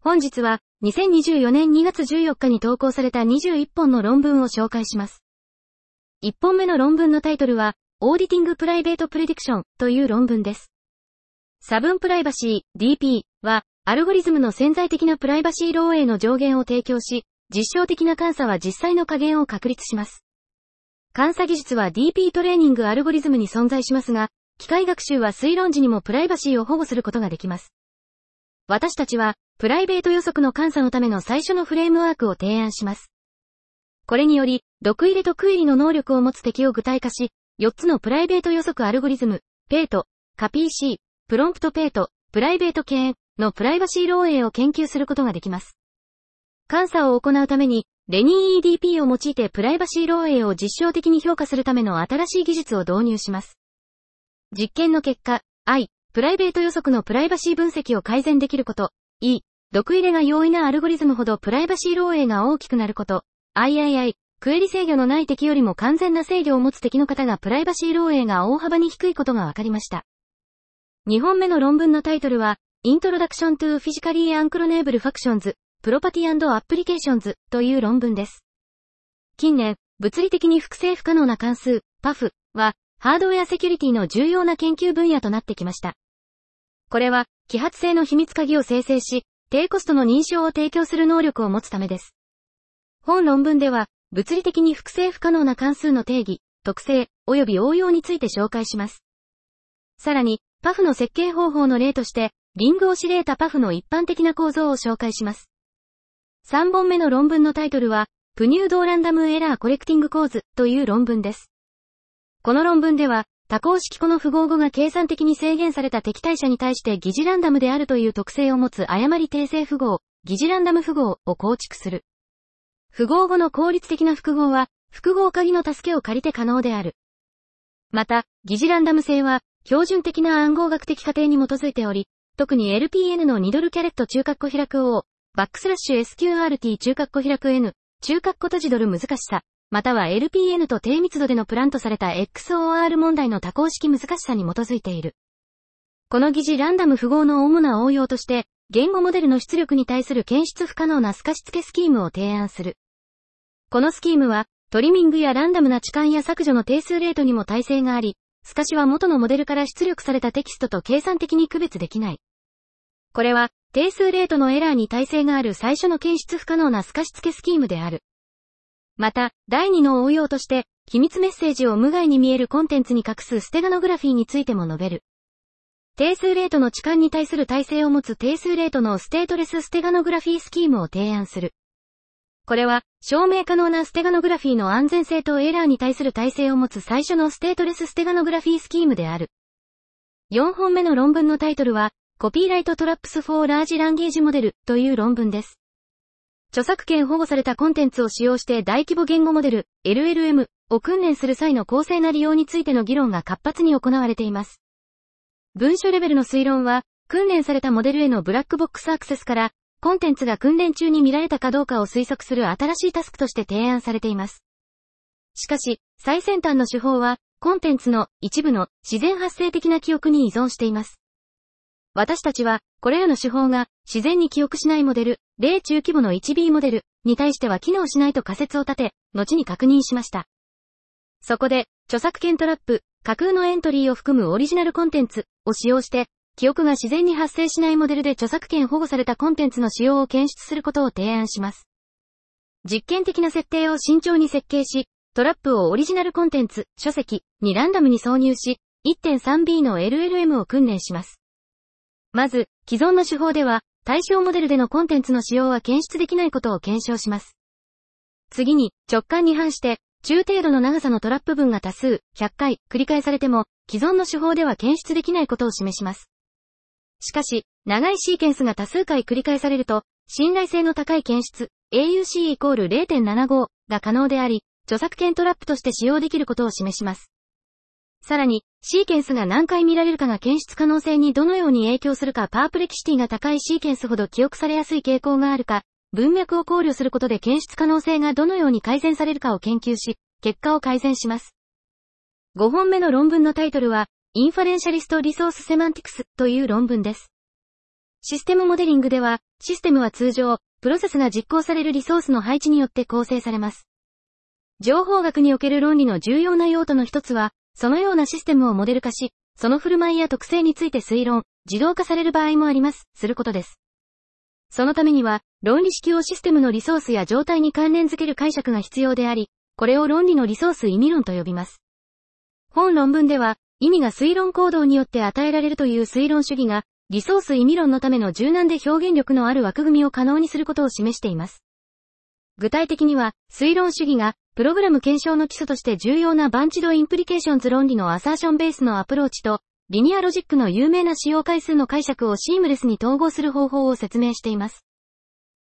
本日は、2024年2月14日に投稿された21本の論文を紹介します。1本目の論文のタイトルは、オーディティングプライベートプレディクションという論文です。差分プライバシー DP は、アルゴリズムの潜在的なプライバシー漏洩の上限を提供し、実証的な監査は実際の加減を確立します。監査技術は DP トレーニングアルゴリズムに存在しますが、機械学習は推論時にもプライバシーを保護することができます。私たちは、プライベート予測の監査のための最初のフレームワークを提案します。これにより、毒入れとクエリの能力を持つ敵を具体化し、4つのプライベート予測アルゴリズム、 PATE、CaPC、PromptPATE、Private-kNN のプライバシー漏洩を研究することができます。監査を行うために、 Rényi DP を用いてプライバシー漏洩を実証的に評価するための新しい技術を導入します。実験の結果、I、プライベート予測のプライバシー分析を改善できること。E、毒入れが容易なアルゴリズムほどプライバシー漏洩が大きくなること。III、クエリ制御のない敵よりも完全な制御を持つ敵の方がプライバシー漏洩が大幅に低いことが分かりました。2本目の論文のタイトルは、Introduction to Physically Unclonable Factions, Property and Applications という論文です。近年、物理的に複製不可能な関数、PAF は、ハードウェアセキュリティの重要な研究分野となってきました。これは、揮発性の秘密鍵を生成し、低コストの認証を提供する能力を持つためです。本論文では、物理的に複製不可能な関数の定義、特性、及び応用について紹介します。さらに、パフの設計方法の例として、リングオシレータパフの一般的な構造を紹介します。3本目の論文のタイトルは、プニュードーランダムエラーコレクティング構図という論文です。この論文では、多項式この符号語が計算的に制限された敵対者に対して疑似ランダムであるという特性を持つ誤り訂正符号、疑似ランダム符号を構築する。符号語の効率的な複合は、複合鍵の助けを借りて可能である。また、疑似ランダム性は、標準的な暗号学的過程に基づいており、特に LPN のニドルキャレット中括弧開く O、バックスラッシュ SQRT 中括弧開く N、中括弧閉じドル難しさ、または LPN と低密度でのプランとされた XOR 問題の多項式難しさに基づいている。この疑似ランダム符号の主な応用として、言語モデルの出力に対する検出不可能な透かし付けスキームを提案する。このスキームは、トリミングやランダムな置換や削除の定数レートにも耐性があり、透かしは元のモデルから出力されたテキストと計算的に区別できない。これは、定数レートのエラーに耐性がある最初の検出不可能な透かし付けスキームである。また、第2の応用として、機密メッセージを無害に見えるコンテンツに隠すステガノグラフィーについても述べる。定数レートの置換に対する耐性を持つ定数レートのステートレスステガノグラフィースキームを提案する。これは、証明可能なステガノグラフィーの安全性とエラーに対する耐性を持つ最初のステートレスステガノグラフィースキームである。4本目の論文のタイトルは、コピーライトトラップスフォーラージランゲージモデルという論文です。著作権保護されたコンテンツを使用して大規模言語モデル、LLM を訓練する際の公正な利用についての議論が活発に行われています。文書レベルの推論は、訓練されたモデルへのブラックボックスアクセスから、コンテンツが訓練中に見られたかどうかを推測する新しいタスクとして提案されています。しかし、最先端の手法は、コンテンツの一部の自然発生的な記憶に依存しています。私たちは、これらの手法が自然に記憶しないモデル、例中規模の 1B モデルに対しては機能しないと仮説を立て、後に確認しました。そこで、著作権トラップ、架空のエントリーを含むオリジナルコンテンツを使用して、記憶が自然に発生しないモデルで著作権保護されたコンテンツの使用を検出することを提案します。実験的な設定を慎重に設計し、トラップをオリジナルコンテンツ、書籍にランダムに挿入し、1.3B の LLM を訓練します。まず、既存の手法では、対象モデルでのコンテンツの使用は検出できないことを検証します。次に、直感に反して、中程度の長さのトラップ分が多数、100回、繰り返されても、既存の手法では検出できないことを示します。しかし、長いシーケンスが多数回繰り返されると、信頼性の高い検出、AUC イコール0.75が可能であり、著作権トラップとして使用できることを示します。さらに、シーケンスが何回見られるかが検出可能性にどのように影響するかパープレキシティが高いシーケンスほど記憶されやすい傾向があるか、文脈を考慮することで検出可能性がどのように改善されるかを研究し、結果を改善します。5本目の論文のタイトルは、インファレンシャリストリソースセマンティクスという論文です。システムモデリングでは、システムは通常、プロセスが実行されるリソースの配置によって構成されます。情報学における論理の重要な用途の一つは、そのようなシステムをモデル化し、その振る舞いや特性について推論、自動化される場合もあります、することです。そのためには、論理式をシステムのリソースや状態に関連づける解釈が必要であり、これを論理のリソース意味論と呼びます。本論文では、意味が推論行動によって与えられるという推論主義が、リソース意味論のための柔軟で表現力のある枠組みを可能にすることを示しています。具体的には、推論主義が、プログラム検証の基礎として重要な Bunched Implications 論理のアサーションベースのアプローチと、 Linear Logic の有名な使用回数の解釈をシームレスに統合する方法を説明しています。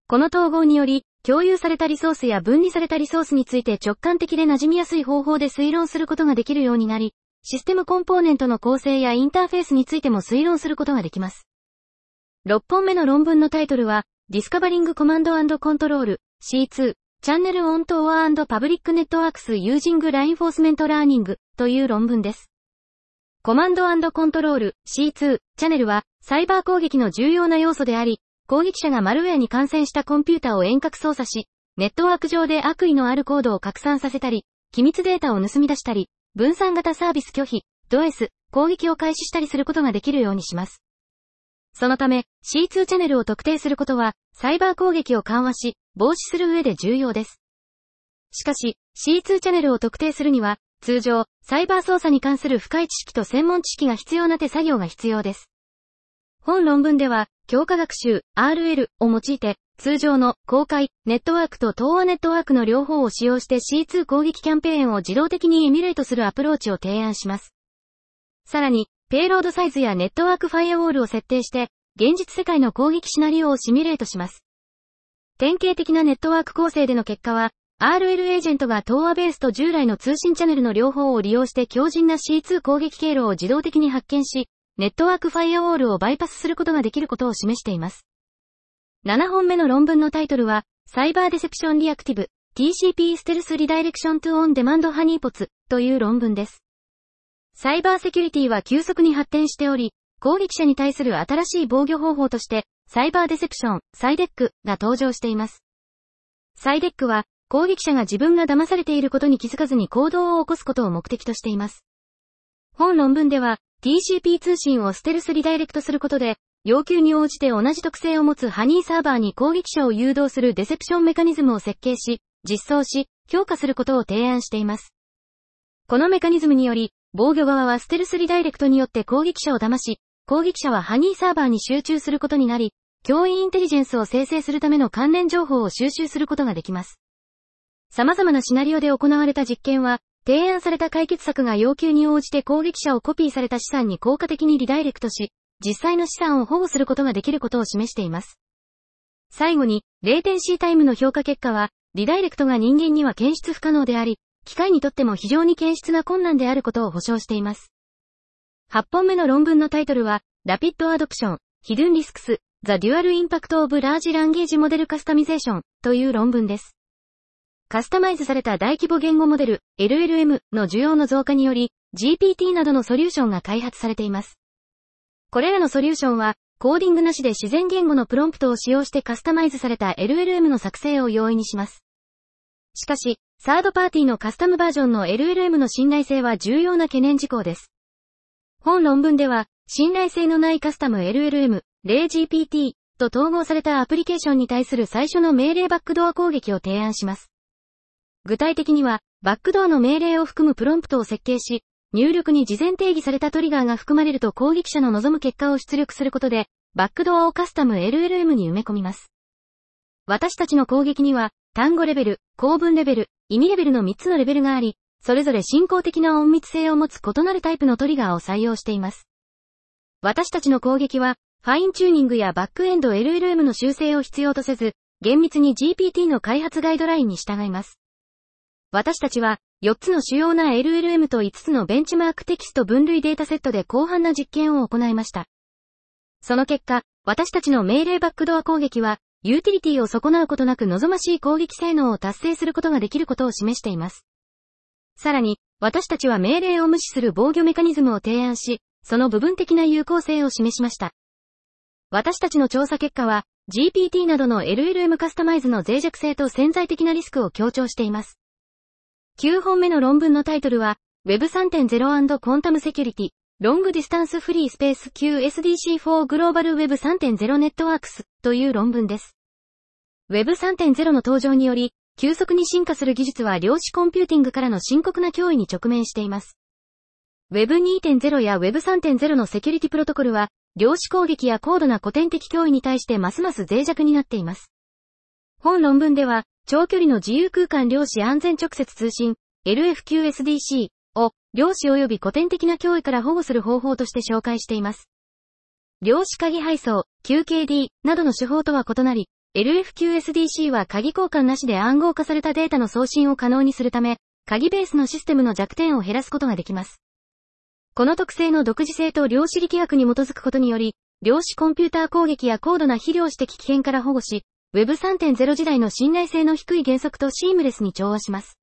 この統合により、共有されたリソースや分離されたリソースについて直感的で馴染みやすい方法で推論することができるようになり、システムコンポーネントの構成やインターフェースについても推論することができます。6本目の論文のタイトルは、Discovering Command Control C2 Channel on Tower and Public Networks Using Reinforcement Learning という論文です。コマンドコントロール C2 チャンネルはサイバー攻撃の重要な要素であり、攻撃者がマルウェアに感染したコンピュータを遠隔操作し、ネットワーク上で悪意のあるコードを拡散させたり、機密データを盗み出したり、分散型サービス拒否、ド S、攻撃を開始したりすることができるようにします。そのため、C2 チャンネルを特定することは、サイバー攻撃を緩和し、防止する上で重要です。しかし、C2 チャンネルを特定するには、通常、サイバー操作に関する深い知識と専門知識が必要な手作業が必要です。本論文では、強化学習 RL を用いて、通常の公開、ネットワークと東和ネットワークの両方を使用して C2 攻撃キャンペーンを自動的にエミュレートするアプローチを提案します。さらに、ペイロードサイズやネットワークファイアウォールを設定して、現実世界の攻撃シナリオをシミュレートします。典型的なネットワーク構成での結果は、RL エージェントが東和ベースと従来の通信チャンネルの両方を利用して強靭な C2 攻撃経路を自動的に発見し、ネットワークファイアウォールをバイパスすることができることを示しています。7本目の論文のタイトルは、サイバーデセプションリアクティブ、TCP ステルスリダイレクショントゥオンデマンドハニーポツという論文です。サイバーセキュリティは急速に発展しており、攻撃者に対する新しい防御方法として、サイバーデセプション、サイデックが登場しています。サイデックは、攻撃者が自分が騙されていることに気づかずに行動を起こすことを目的としています。本論文では、TCP 通信をステルスリダイレクトすることで、要求に応じて同じ特性を持つハニーサーバーに攻撃者を誘導するデセプションメカニズムを設計し、実装し、強化することを提案しています。このメカニズムにより、防御側はステルスリダイレクトによって攻撃者を騙し、攻撃者はハニーサーバーに集中することになり、脅威インテリジェンスを生成するための関連情報を収集することができます。様々なシナリオで行われた実験は、提案された解決策が要求に応じて攻撃者をコピーされた資産に効果的にリダイレクトし、実際の資産を保護することができることを示しています。最後に、0点 C タイムの評価結果は、リダイレクトが人間には検出不可能であり、機械にとっても非常に検出が困難であることを保証しています。8本目の論文のタイトルは、ラピッドアドプション、ヒドゥンリスクス、ザ・デュアル・インパクト・オブ・ラージ・ランゲージ・モデル・カスタミゼーションという論文です。カスタマイズされた大規模言語モデル LLM の需要の増加により GPT などのソリューションが開発されています。これらのソリューションはコーディングなしで自然言語のプロンプトを使用してカスタマイズされた LLM の作成を容易にします。しかし、サードパーティーのカスタムバージョンの LLM の信頼性は重要な懸念事項です。本論文では、信頼性のないカスタム LLM、例 GPT と統合されたアプリケーションに対する最初の命令バックドア攻撃を提案します。具体的には、バックドアの命令を含むプロンプトを設計し、入力に事前定義されたトリガーが含まれると攻撃者の望む結果を出力することで、バックドアをカスタム LLM に埋め込みます。私たちの攻撃には、単語レベル、構文レベル、意味レベルの3つのレベルがあり、それぞれ進行的な隠密性を持つ異なるタイプのトリガーを採用しています。私たちの攻撃は、ファインチューニングやバックエンド LLM の修正を必要とせず、厳密に GPT の開発ガイドラインに従います。私たちは、4つの主要な LLM と5つのベンチマークテキスト分類データセットで広範な実験を行いました。その結果、私たちの命令バックドア攻撃は、ユーティリティを損なうことなく望ましい攻撃性能を達成することができることを示しています。さらに、私たちは命令を無視する防御メカニズムを提案し、その部分的な有効性を示しました。私たちの調査結果は、GPT などの LLM カスタマイズの脆弱性と潜在的なリスクを強調しています。9本目の論文のタイトルは、Web3.0& Quantum Security Long Distance Free Space QSDC for Global Web 3.0 Networks という論文です。Web 3.0の登場により、急速に進化する技術は量子コンピューティングからの深刻な脅威に直面しています。Web 2.0や Web 3.0のセキュリティプロトコルは、量子攻撃や高度な古典的脅威に対してますます脆弱になっています。本論文では、長距離の自由空間量子安全直接通信、LFQSDC を、量子及び古典的な脅威から保護する方法として紹介しています。量子鍵配送、QKD などの手法とは異なり、LFQSDC は鍵交換なしで暗号化されたデータの送信を可能にするため、鍵ベースのシステムの弱点を減らすことができます。この特性の独自性と量子力学に基づくことにより、量子コンピューター攻撃や高度な非量子的危険から保護し、Web3.0 時代の信頼性の低い原則とシームレスに調和します。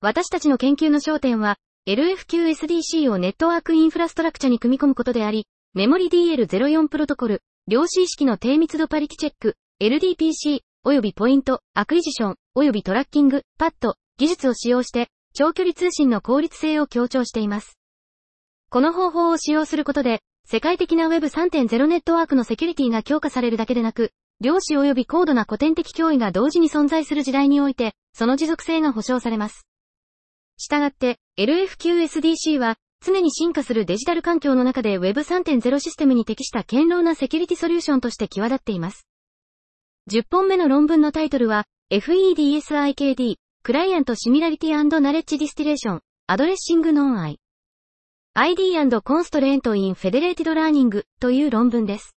私たちの研究の焦点は、LFQSDC をネットワークインフラストラクチャに組み込むことであり、メモリ DL04 プロトコル、量子意識の低密度パリティチェック、LDPC、及びポイント、 Acquisition、及びトラッキング、 PAT、技術を使用して、長距離通信の効率性を強調しています。この方法を使用することで、世界的な Web3.0 ネットワークのセキュリティが強化されるだけでなく、量子及び高度な古典的脅威が同時に存在する時代において、その持続性が保証されます。したがって、LFQSDC は、常に進化するデジタル環境の中で Web3.0 システムに適した堅牢なセキュリティソリューションとして際立っています。10本目の論文のタイトルは、FEDSIKD、 Client Similarity Knowledge Distillation、Addressing Non-IID & Constraint in Federated Learning という論文です。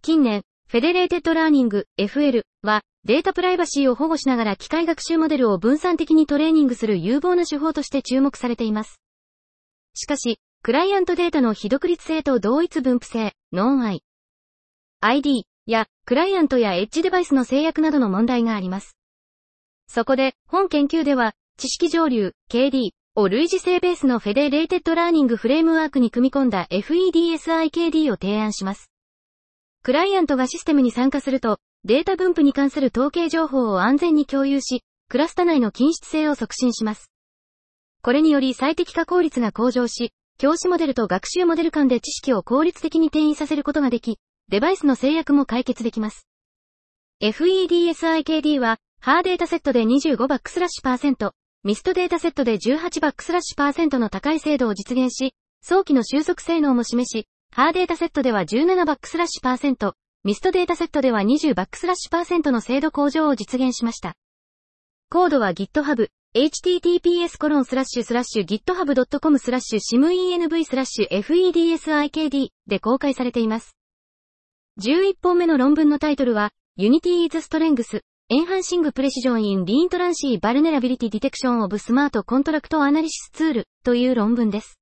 近年、 Federated Learning FL はデータプライバシーを保護しながら機械学習モデルを分散的にトレーニングする有望な手法として注目されています。しかし、クライアントデータの非独立性と同一分布性、 Non-IID やクライアントやエッジデバイスの制約などの問題があります。そこで、本研究では、知識蒸留、KD を類似性ベースの Federated Learning フレームワークに組み込んだ FEDSIKD を提案します。クライアントがシステムに参加すると、データ分布に関する統計情報を安全に共有し、クラスタ内の均質性を促進します。これにより最適化効率が向上し、教師モデルと学習モデル間で知識を効率的に転移させることができ、デバイスの制約も解決できます。FEDSIKD は、ハーデータセットで25バックスラッシュパーセント、ミストデータセットで18バックスラッシュパーセントの高い精度を実現し、早期の収束性能も示し、 HAR データセットでは17バックスラッシュパーセント、 MNIST データセットでは20バックスラッシュパーセントの精度向上を実現しました。コードは GitHub、https コロンスラッシュスラッシュ github.com スラッシュ simenv スラッシュ fedsikd で公開されています。11本目の論文のタイトルは、Unity is Strength Enhancing Precision in Reentrancy Vulnerability Detection of Smart Contract Analysis Tool という論文です。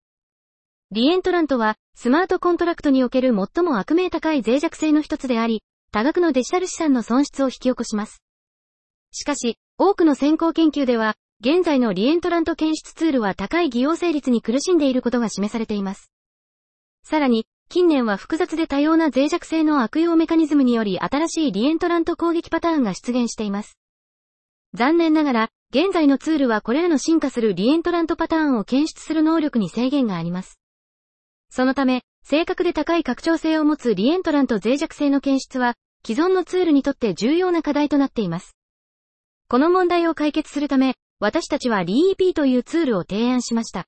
reentrant は、スマートコントラクトにおける最も悪名高い脆弱性の一つであり、多額のデジタル資産の損失を引き起こします。しかし、多くの先行研究では、現在の reentrant 検出ツールは高い偽陽性率に苦しんでいることが示されています。さらに、近年は複雑で多様な脆弱性の悪用メカニズムにより新しい reentrant 攻撃パターンが出現しています。残念ながら、現在のツールはこれらの進化するリエントラントパターンを検出する能力に制限があります。そのため、正確で高い拡張性を持つリエントラント脆弱性の検出は、既存のツールにとって重要な課題となっています。この問題を解決するため、私たちは REP というツールを提案しました。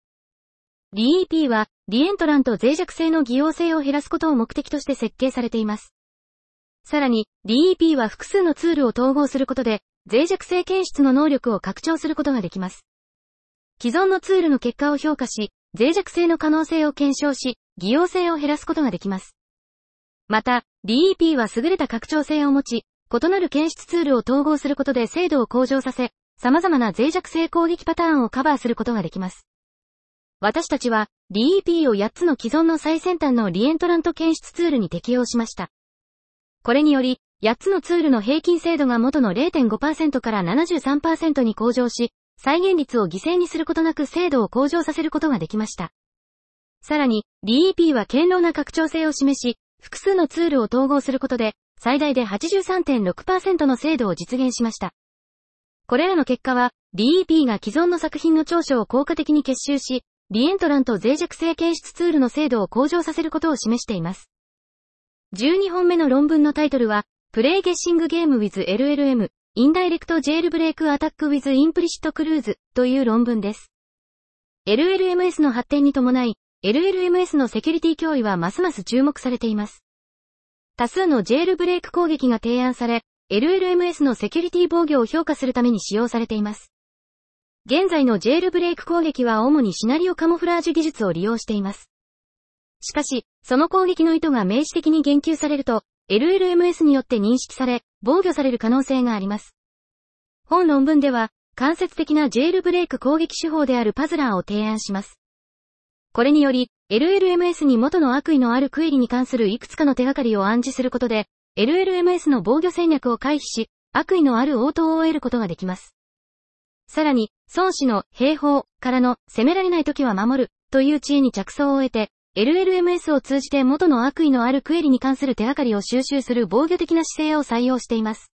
REP は、リエントラント脆弱性の偽用性を減らすことを目的として設計されています。さらに、REP は複数のツールを統合することで、脆弱性検出の能力を拡張することができます。既存のツールの結果を評価し、脆弱性の可能性を検証し、偽用性を減らすことができます。また、DEP は優れた拡張性を持ち、異なる検出ツールを統合することで精度を向上させ、様々な脆弱性攻撃パターンをカバーすることができます。私たちは DEP を8つの既存の最先端のリエントラント検出ツールに適用しました。これにより、8つのツールの平均精度が元の0.5%から73%に向上し、再現率を犠牲にすることなく精度を向上させることができました。さらに、DEP は堅牢な拡張性を示し、複数のツールを統合することで、最大で83.6%の精度を実現しました。これらの結果は、DEP が既存の作品の長所を効果的に結集し、リエントランと脆弱性検出ツールの精度を向上させることを示しています。12本目の論文のタイトルは、プレイゲッシングゲーム with LLM、インダイレクトジェールブレイクアタック with implicit cruise という論文です。LLMS の発展に伴い、LLMS のセキュリティ脅威はますます注目されています。多数のジェールブレイク攻撃が提案され、LLMS のセキュリティ防御を評価するために使用されています。現在のジェールブレイク攻撃は主にシナリオカモフラージュ技術を利用しています。しかし、その攻撃の意図が明示的に言及されると、LLMS によって認識され、防御される可能性があります。本論文では、間接的なジェールブレイク攻撃手法であるパズラーを提案します。これにより、LLMS に元の悪意のあるクエリに関するいくつかの手がかりを暗示することで、LLMS の防御戦略を回避し、悪意のある応答を得ることができます。さらに、孫子の兵法からの攻められない時は守るという知恵に着想を得て、LLMS を通じて元の悪意のあるクエリに関する手がかりを収集する防御的な姿勢を採用しています。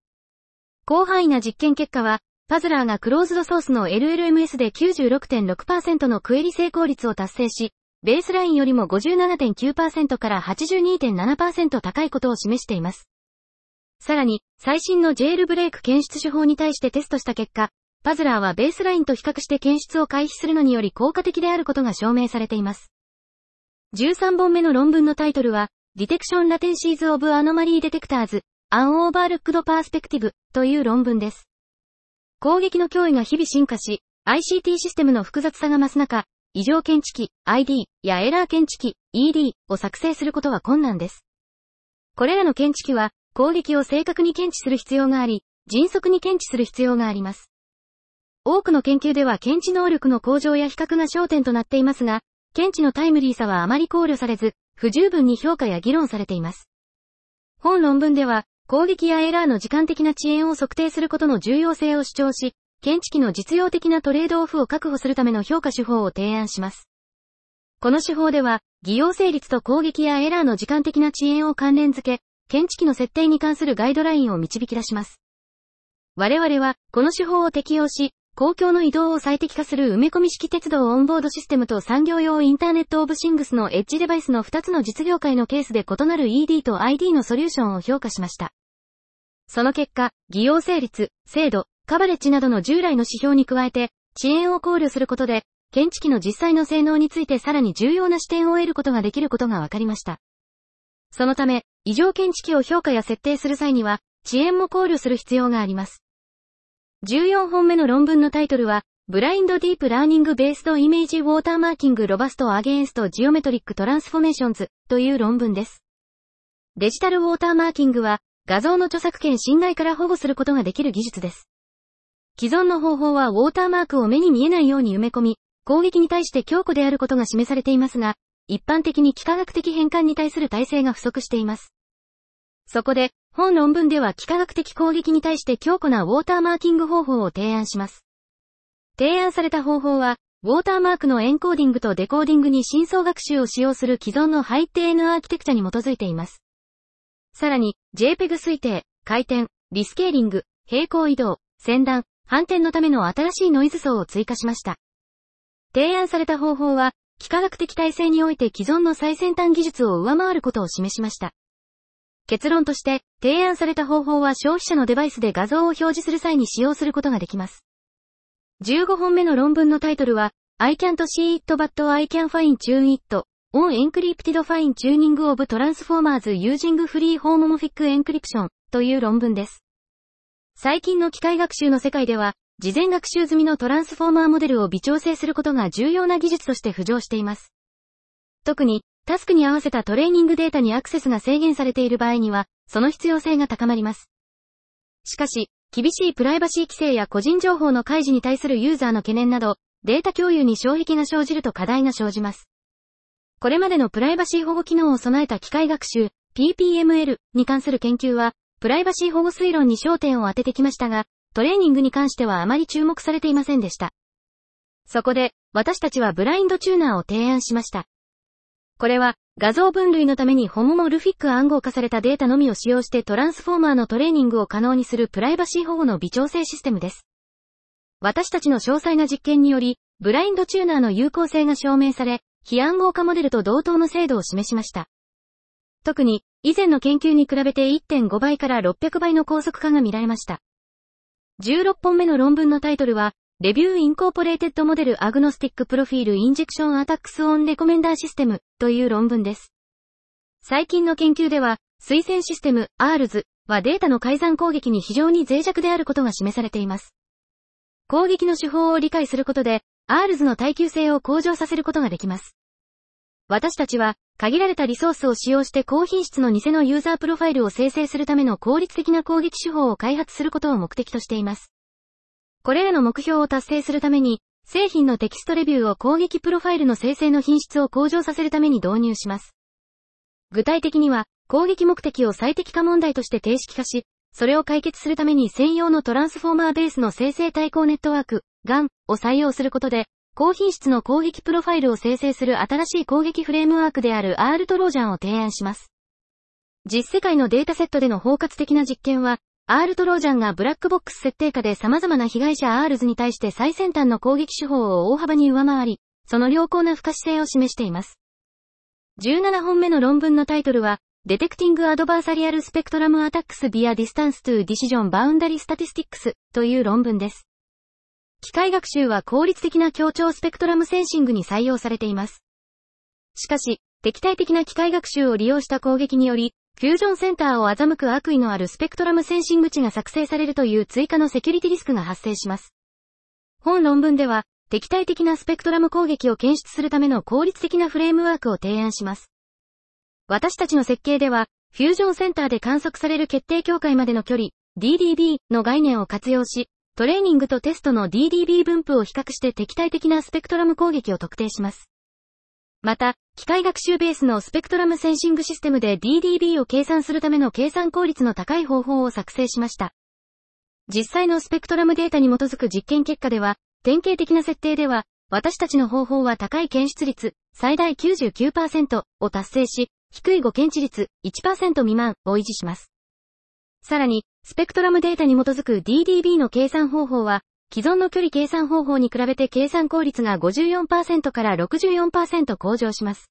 広範囲な実験結果は、パズラーがクローズドソースの LLMS で96.6%のクエリ成功率を達成し、ベースラインよりも57.9%から82.7%高いことを示しています。さらに、最新のジェールブレイク検出手法に対してテストした結果、パズラーはベースラインと比較して検出を回避するのにより効果的であることが証明されています。13本目の論文のタイトルは、Detection Latencies of Anomaly Detectors, An Overlooked Perspective という論文です。攻撃の脅威が日々進化し、ICT システムの複雑さが増す中、異常検知器、ID やエラー検知器、ED を作成することは困難です。これらの検知器は、攻撃を正確に検知する必要があり、迅速に検知する必要があります。多くの研究では検知能力の向上や比較が焦点となっていますが、検知のタイムリーさはあまり考慮されず、不十分に評価や議論されています。本論文では、攻撃やエラーの時間的な遅延を測定することの重要性を主張し、検知器の実用的なトレードオフを確保するための評価手法を提案します。この手法では、偽用成立と攻撃やエラーの時間的な遅延を関連付け、検知器の設定に関するガイドラインを導き出します。我々は、この手法を適用し、公共の移動を最適化する埋め込み式鉄道オンボードシステムと産業用インターネットオブシングスのエッジデバイスの2つの実業界のケースで異なる ED と ID のソリューションを評価しました。その結果、偽陽性率、精度、カバレッジなどの従来の指標に加えて、遅延を考慮することで、検知器の実際の性能についてさらに重要な視点を得ることができることが分かりました。そのため、異常検知器を評価や設定する際には、遅延も考慮する必要があります。14本目の論文のタイトルは、 Blind Deep Learning Based Image Watermarking Robust Against Geometric Transformations という論文です。デジタルウォーターマーキングは、画像の著作権侵害から保護することができる技術です。既存の方法はウォーターマークを目に見えないように埋め込み、攻撃に対して強固であることが示されていますが、一般的に幾何学的変換に対する体制が不足しています。そこで、本論文では幾何学的攻撃に対して強固なウォーターマーキング方法を提案します。提案された方法は、ウォーターマークのエンコーディングとデコーディングに深層学習を使用する既存のハイテーヌアーキテクチャに基づいています。さらに、JPEG 推定、回転、リスケーリング、平行移動、先断、反転のための新しいノイズ層を追加しました。提案された方法は、幾何学的体制において既存の最先端技術を上回ることを示しました。結論として、提案された方法は消費者のデバイスで画像を表示する際に使用することができます。15本目の論文のタイトルは、I can't see it but I can fine tune it on encrypted fine tuning of transformers using free homomorphic encryption という論文です。最近の機械学習の世界では、事前学習済みのトランスフォーマーモデルを微調整することが重要な技術として浮上しています。特に、タスクに合わせたトレーニングデータにアクセスが制限されている場合には、その必要性が高まります。しかし、厳しいプライバシー規制や個人情報の開示に対するユーザーの懸念など、データ共有に障壁が生じると課題が生じます。これまでのプライバシー保護機能を備えた機械学習、PPML に関する研究は、プライバシー保護推論に焦点を当ててきましたが、トレーニングに関してはあまり注目されていませんでした。そこで、私たちはブラインドチューナーを提案しました。これは、画像分類のためにホモモルフィック暗号化されたデータのみを使用してトランスフォーマーのトレーニングを可能にするプライバシー保護の微調整システムです。私たちの詳細な実験により、 BlindTuner の有効性が証明され、非暗号化モデルと同等の精度を示しました。特に、以前の研究に比べて1.5倍から600倍の高速化が見られました。16本目の論文のタイトルは、 Review Incorporated Model Agnostic Profile Injection Attacks on Recommender System という論文です。最近の研究では、推薦システム ARS はデータの改ざん攻撃に非常に脆弱であることが示されています。攻撃の手法を理解することで、ARS の耐久性を向上させることができます。私たちは、限られたリソースを使用して高品質の偽のユーザープロファイルを生成するための効率的な攻撃手法を開発することを目的としています。これらの目標を達成するために、製品のテキストレビューを攻撃プロファイルの生成の品質を向上させるために導入します。具体的には、攻撃目的を最適化問題として定式化し、それを解決するために専用のトランスフォーマーベースの生成対抗ネットワーク、GAN を採用することで、高品質の攻撃プロファイルを生成する新しい攻撃フレームワークである R トロージャンを提案します。実世界のデータセットでの包括的な実験は、R トロージャンがブラックボックス設定下で様々な被害者 Rs に対して最先端の攻撃手法を大幅に上回り、その良好な不可視性を示しています。17本目の論文のタイトルは、Detecting Adversarial Spectrum Attacks via Distance to Decision Boundary Statistics という論文です。機械学習は効率的な協調スペクトラムセンシングに採用されています。しかし、敵対的な機械学習を利用した攻撃により、 fusion center を欺く悪意のあるスペクトラムセンシング値が作成されるという追加のセキュリティリスクが発生します。本論文では、敵対的なスペクトラム攻撃を検出するための効率的なフレームワークを提案します。私たちの設計では、フュージョンセンターで観測される決定境界までの距離、DDB の概念を活用し、トレーニングとテストの DDB 分布を比較して敵対的なスペクトラム攻撃を特定します。また、機械学習ベースのスペクトラムセンシングシステムで DDB を計算するための計算効率の高い方法を作成しました。実際のスペクトラムデータに基づく実験結果では、典型的な設定では、私たちの方法は高い検出率、最大99%を達成し、低い誤検知率1%未満を維持します。さらに、スペクトラムデータに基づく DDB の計算方法は、既存の距離計算方法に比べて計算効率が54%から64%向上します。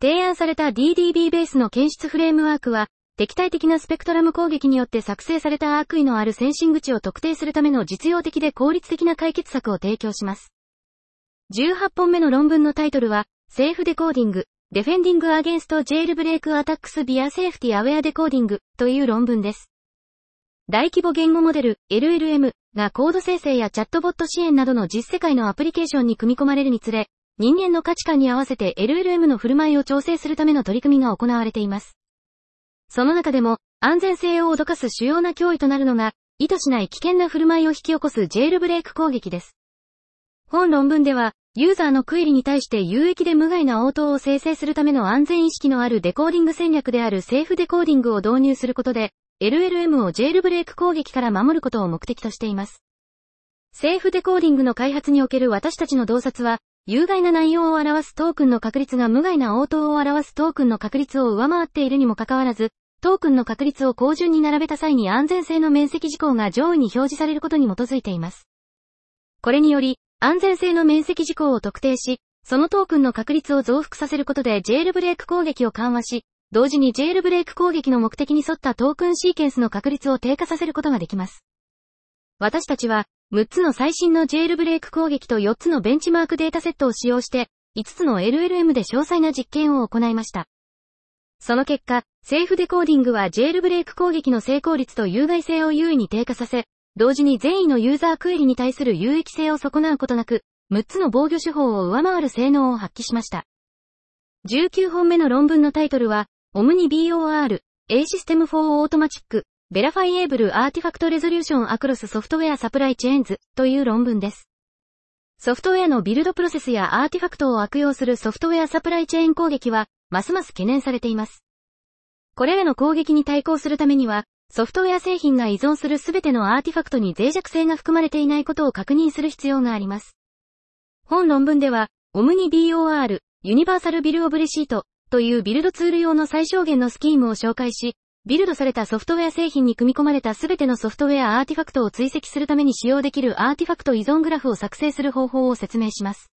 提案された DDB ベースの検出フレームワークは、敵対的なスペクトラム攻撃によって作成された悪意のあるセンシング値を特定するための実用的で効率的な解決策を提供します。18本目の論文のタイトルは、 SafeDecoding、Defending Against Jailbreak Attacks via Safety Aware Decoding という論文です。大規模言語モデル LLM がコード生成やチャットボット支援などの実世界のアプリケーションに組み込まれるにつれ、人間の価値観に合わせて LLM の振る舞いを調整するための取り組みが行われています。その中でも、安全性を脅かす主要な脅威となるのが、意図しない危険な振る舞いを引き起こす jailbreak 攻撃です。本論文では、ユーザーのクエリに対して有益で無害な応答を生成するための安全意識のある decoding 戦略である SafeDecoding を導入することで、LLM を jailbreak 攻撃から守ることを目的としています。 SafeDecoding の開発における私たちの洞察は、有害な内容を表すトークンの確率が無害な応答を表すトークンの確率を上回っているにもかかわらず、トークンの確率を降順に並べた際に安全性の免責事項が上位に表示されることに基づいています。これにより、安全性の免責事項を特定し、そのトークンの確率を増幅させることで jailbreak 攻撃を緩和し、同時に jailbreak 攻撃の目的に沿ったトークンシーケンスの確率を低下させることができます。私たちは、6つの最新の jailbreak 攻撃と4つのベンチマークデータセットを使用して、5つの LLM で詳細な実験を行いました。その結果、 SafeDecoding は jailbreak 攻撃の成功率と有害性を有意に低下させ、同時に善意のユーザークエリに対する有益性を損なうことなく、6つの防御手法を上回る性能を発揮しました。19本目の論文のタイトルは、オムニ BOR、A System for Automatic Verifiable Artifact Resolution Across Software Supply Chains という論文です。ソフトウェアのビルドプロセスやアーティファクトを悪用するソフトウェアサプライチェーン攻撃は、ますます懸念されています。これらの攻撃に対抗するためには、ソフトウェア製品が依存するすべてのアーティファクトに脆弱性が含まれていないことを確認する必要があります。本論文では、OmniBOR、 Universal Bill of Receipt というビルドツール用の最小限のスキームを紹介し、ビルドされたソフトウェア製品に組み込まれたすべてのソフトウェアアーティファクトを追跡するために使用できるアーティファクト依存グラフを作成する方法を説明します。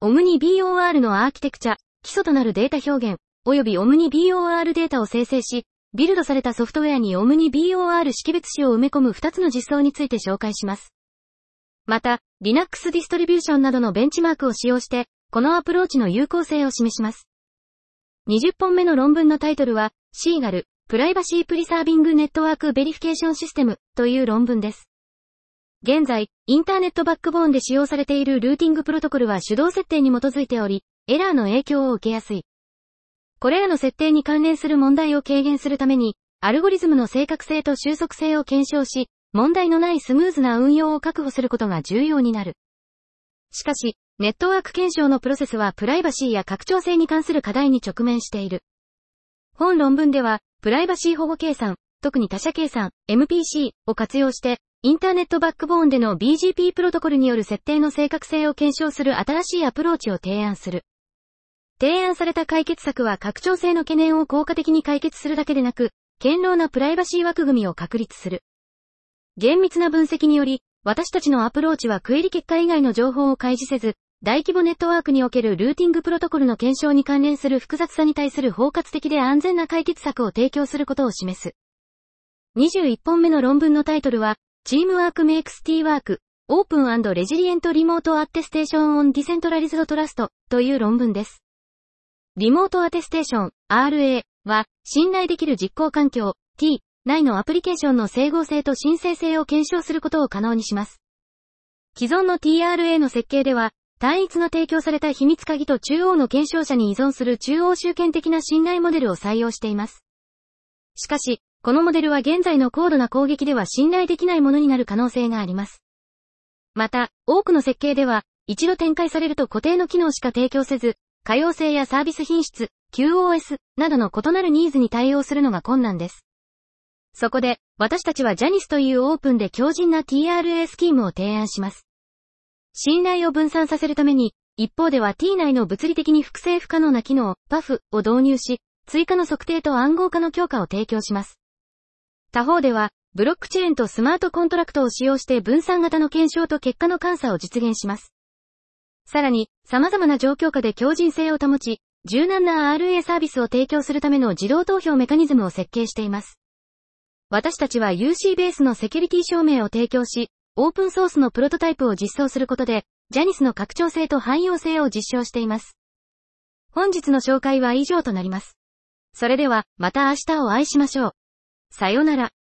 OmniBOR のアーキテクチャ、基礎となるデータ表現、及び OmniBOR データを生成し、ビルドされたソフトウェアに OmniBOR 識別子を埋め込む2つの実装について紹介します。また、Linux ディストリビューションなどのベンチマークを使用して、このアプローチの有効性を示します。20本目の論文のタイトルは、 Seagull、Privacy Preserving Network Verification System という論文です。現在、インターネットバックボーンで使用されているルーティングプロトコルは手動設定に基づいており、エラーの影響を受けやすい。これらの設定に関連する問題を軽減するために、アルゴリズムの正確性と収束性を検証し、問題のないスムーズな運用を確保することが重要になる。しかし、ネットワーク検証のプロセスはプライバシーや拡張性に関する課題に直面している。本論文では、プライバシー保護計算、特に他社計算、MPC を活用して、インターネットバックボーンでの BGP プロトコルによる設定の正確性を検証する新しいアプローチを提案する。提案された解決策は拡張性の懸念を効果的に解決するだけでなく、堅牢なプライバシー枠組みを確立する。厳密な分析により、私たちのアプローチはクエリ結果以外の情報を開示せず、大規模ネットワークにおけるルーティングプロトコルの検証に関連する複雑さに対する包括的で安全な解決策を提供することを示す。21本目の論文のタイトルは、 Teamwork Makes TEE Work、Open Resilient Remote Attestation on Decentralized Trust という論文です。リモートアテステーション RA は、信頼できる実行環境 T 内のアプリケーションの整合性と申請性を検証することを可能にします。既存の TRA の設計では、単一の提供された秘密鍵と中央の検証者に依存する中央集権的な信頼モデルを採用しています。しかし、このモデルは現在の高度な攻撃では信頼できないものになる可能性があります。また、多くの設計では、一度展開されると固定の機能しか提供せず、可用性やサービス品質、QoS などの異なるニーズに対応するのが困難です。そこで、私たちは JANICE というオープンで強靭な TRA スキームを提案します。信頼を分散させるために、一方では T 内の物理的に複製不可能な機能、PAF を導入し、追加の測定と暗号化の強化を提供します。他方では、ブロックチェーンとスマートコントラクトを使用して分散型の検証と結果の監査を実現します。さらに、様々な状況下で強靭性を保ち、柔軟な RA サービスを提供するための自動投票メカニズムを設計しています。私たちは UC ベースのセキュリティ証明を提供し、オープンソースのプロトタイプを実装することで、ジャニスの拡張性と汎用性を実証しています。本日の紹介は以上となります。それでは、また明日をお会いしましょう。さよなら。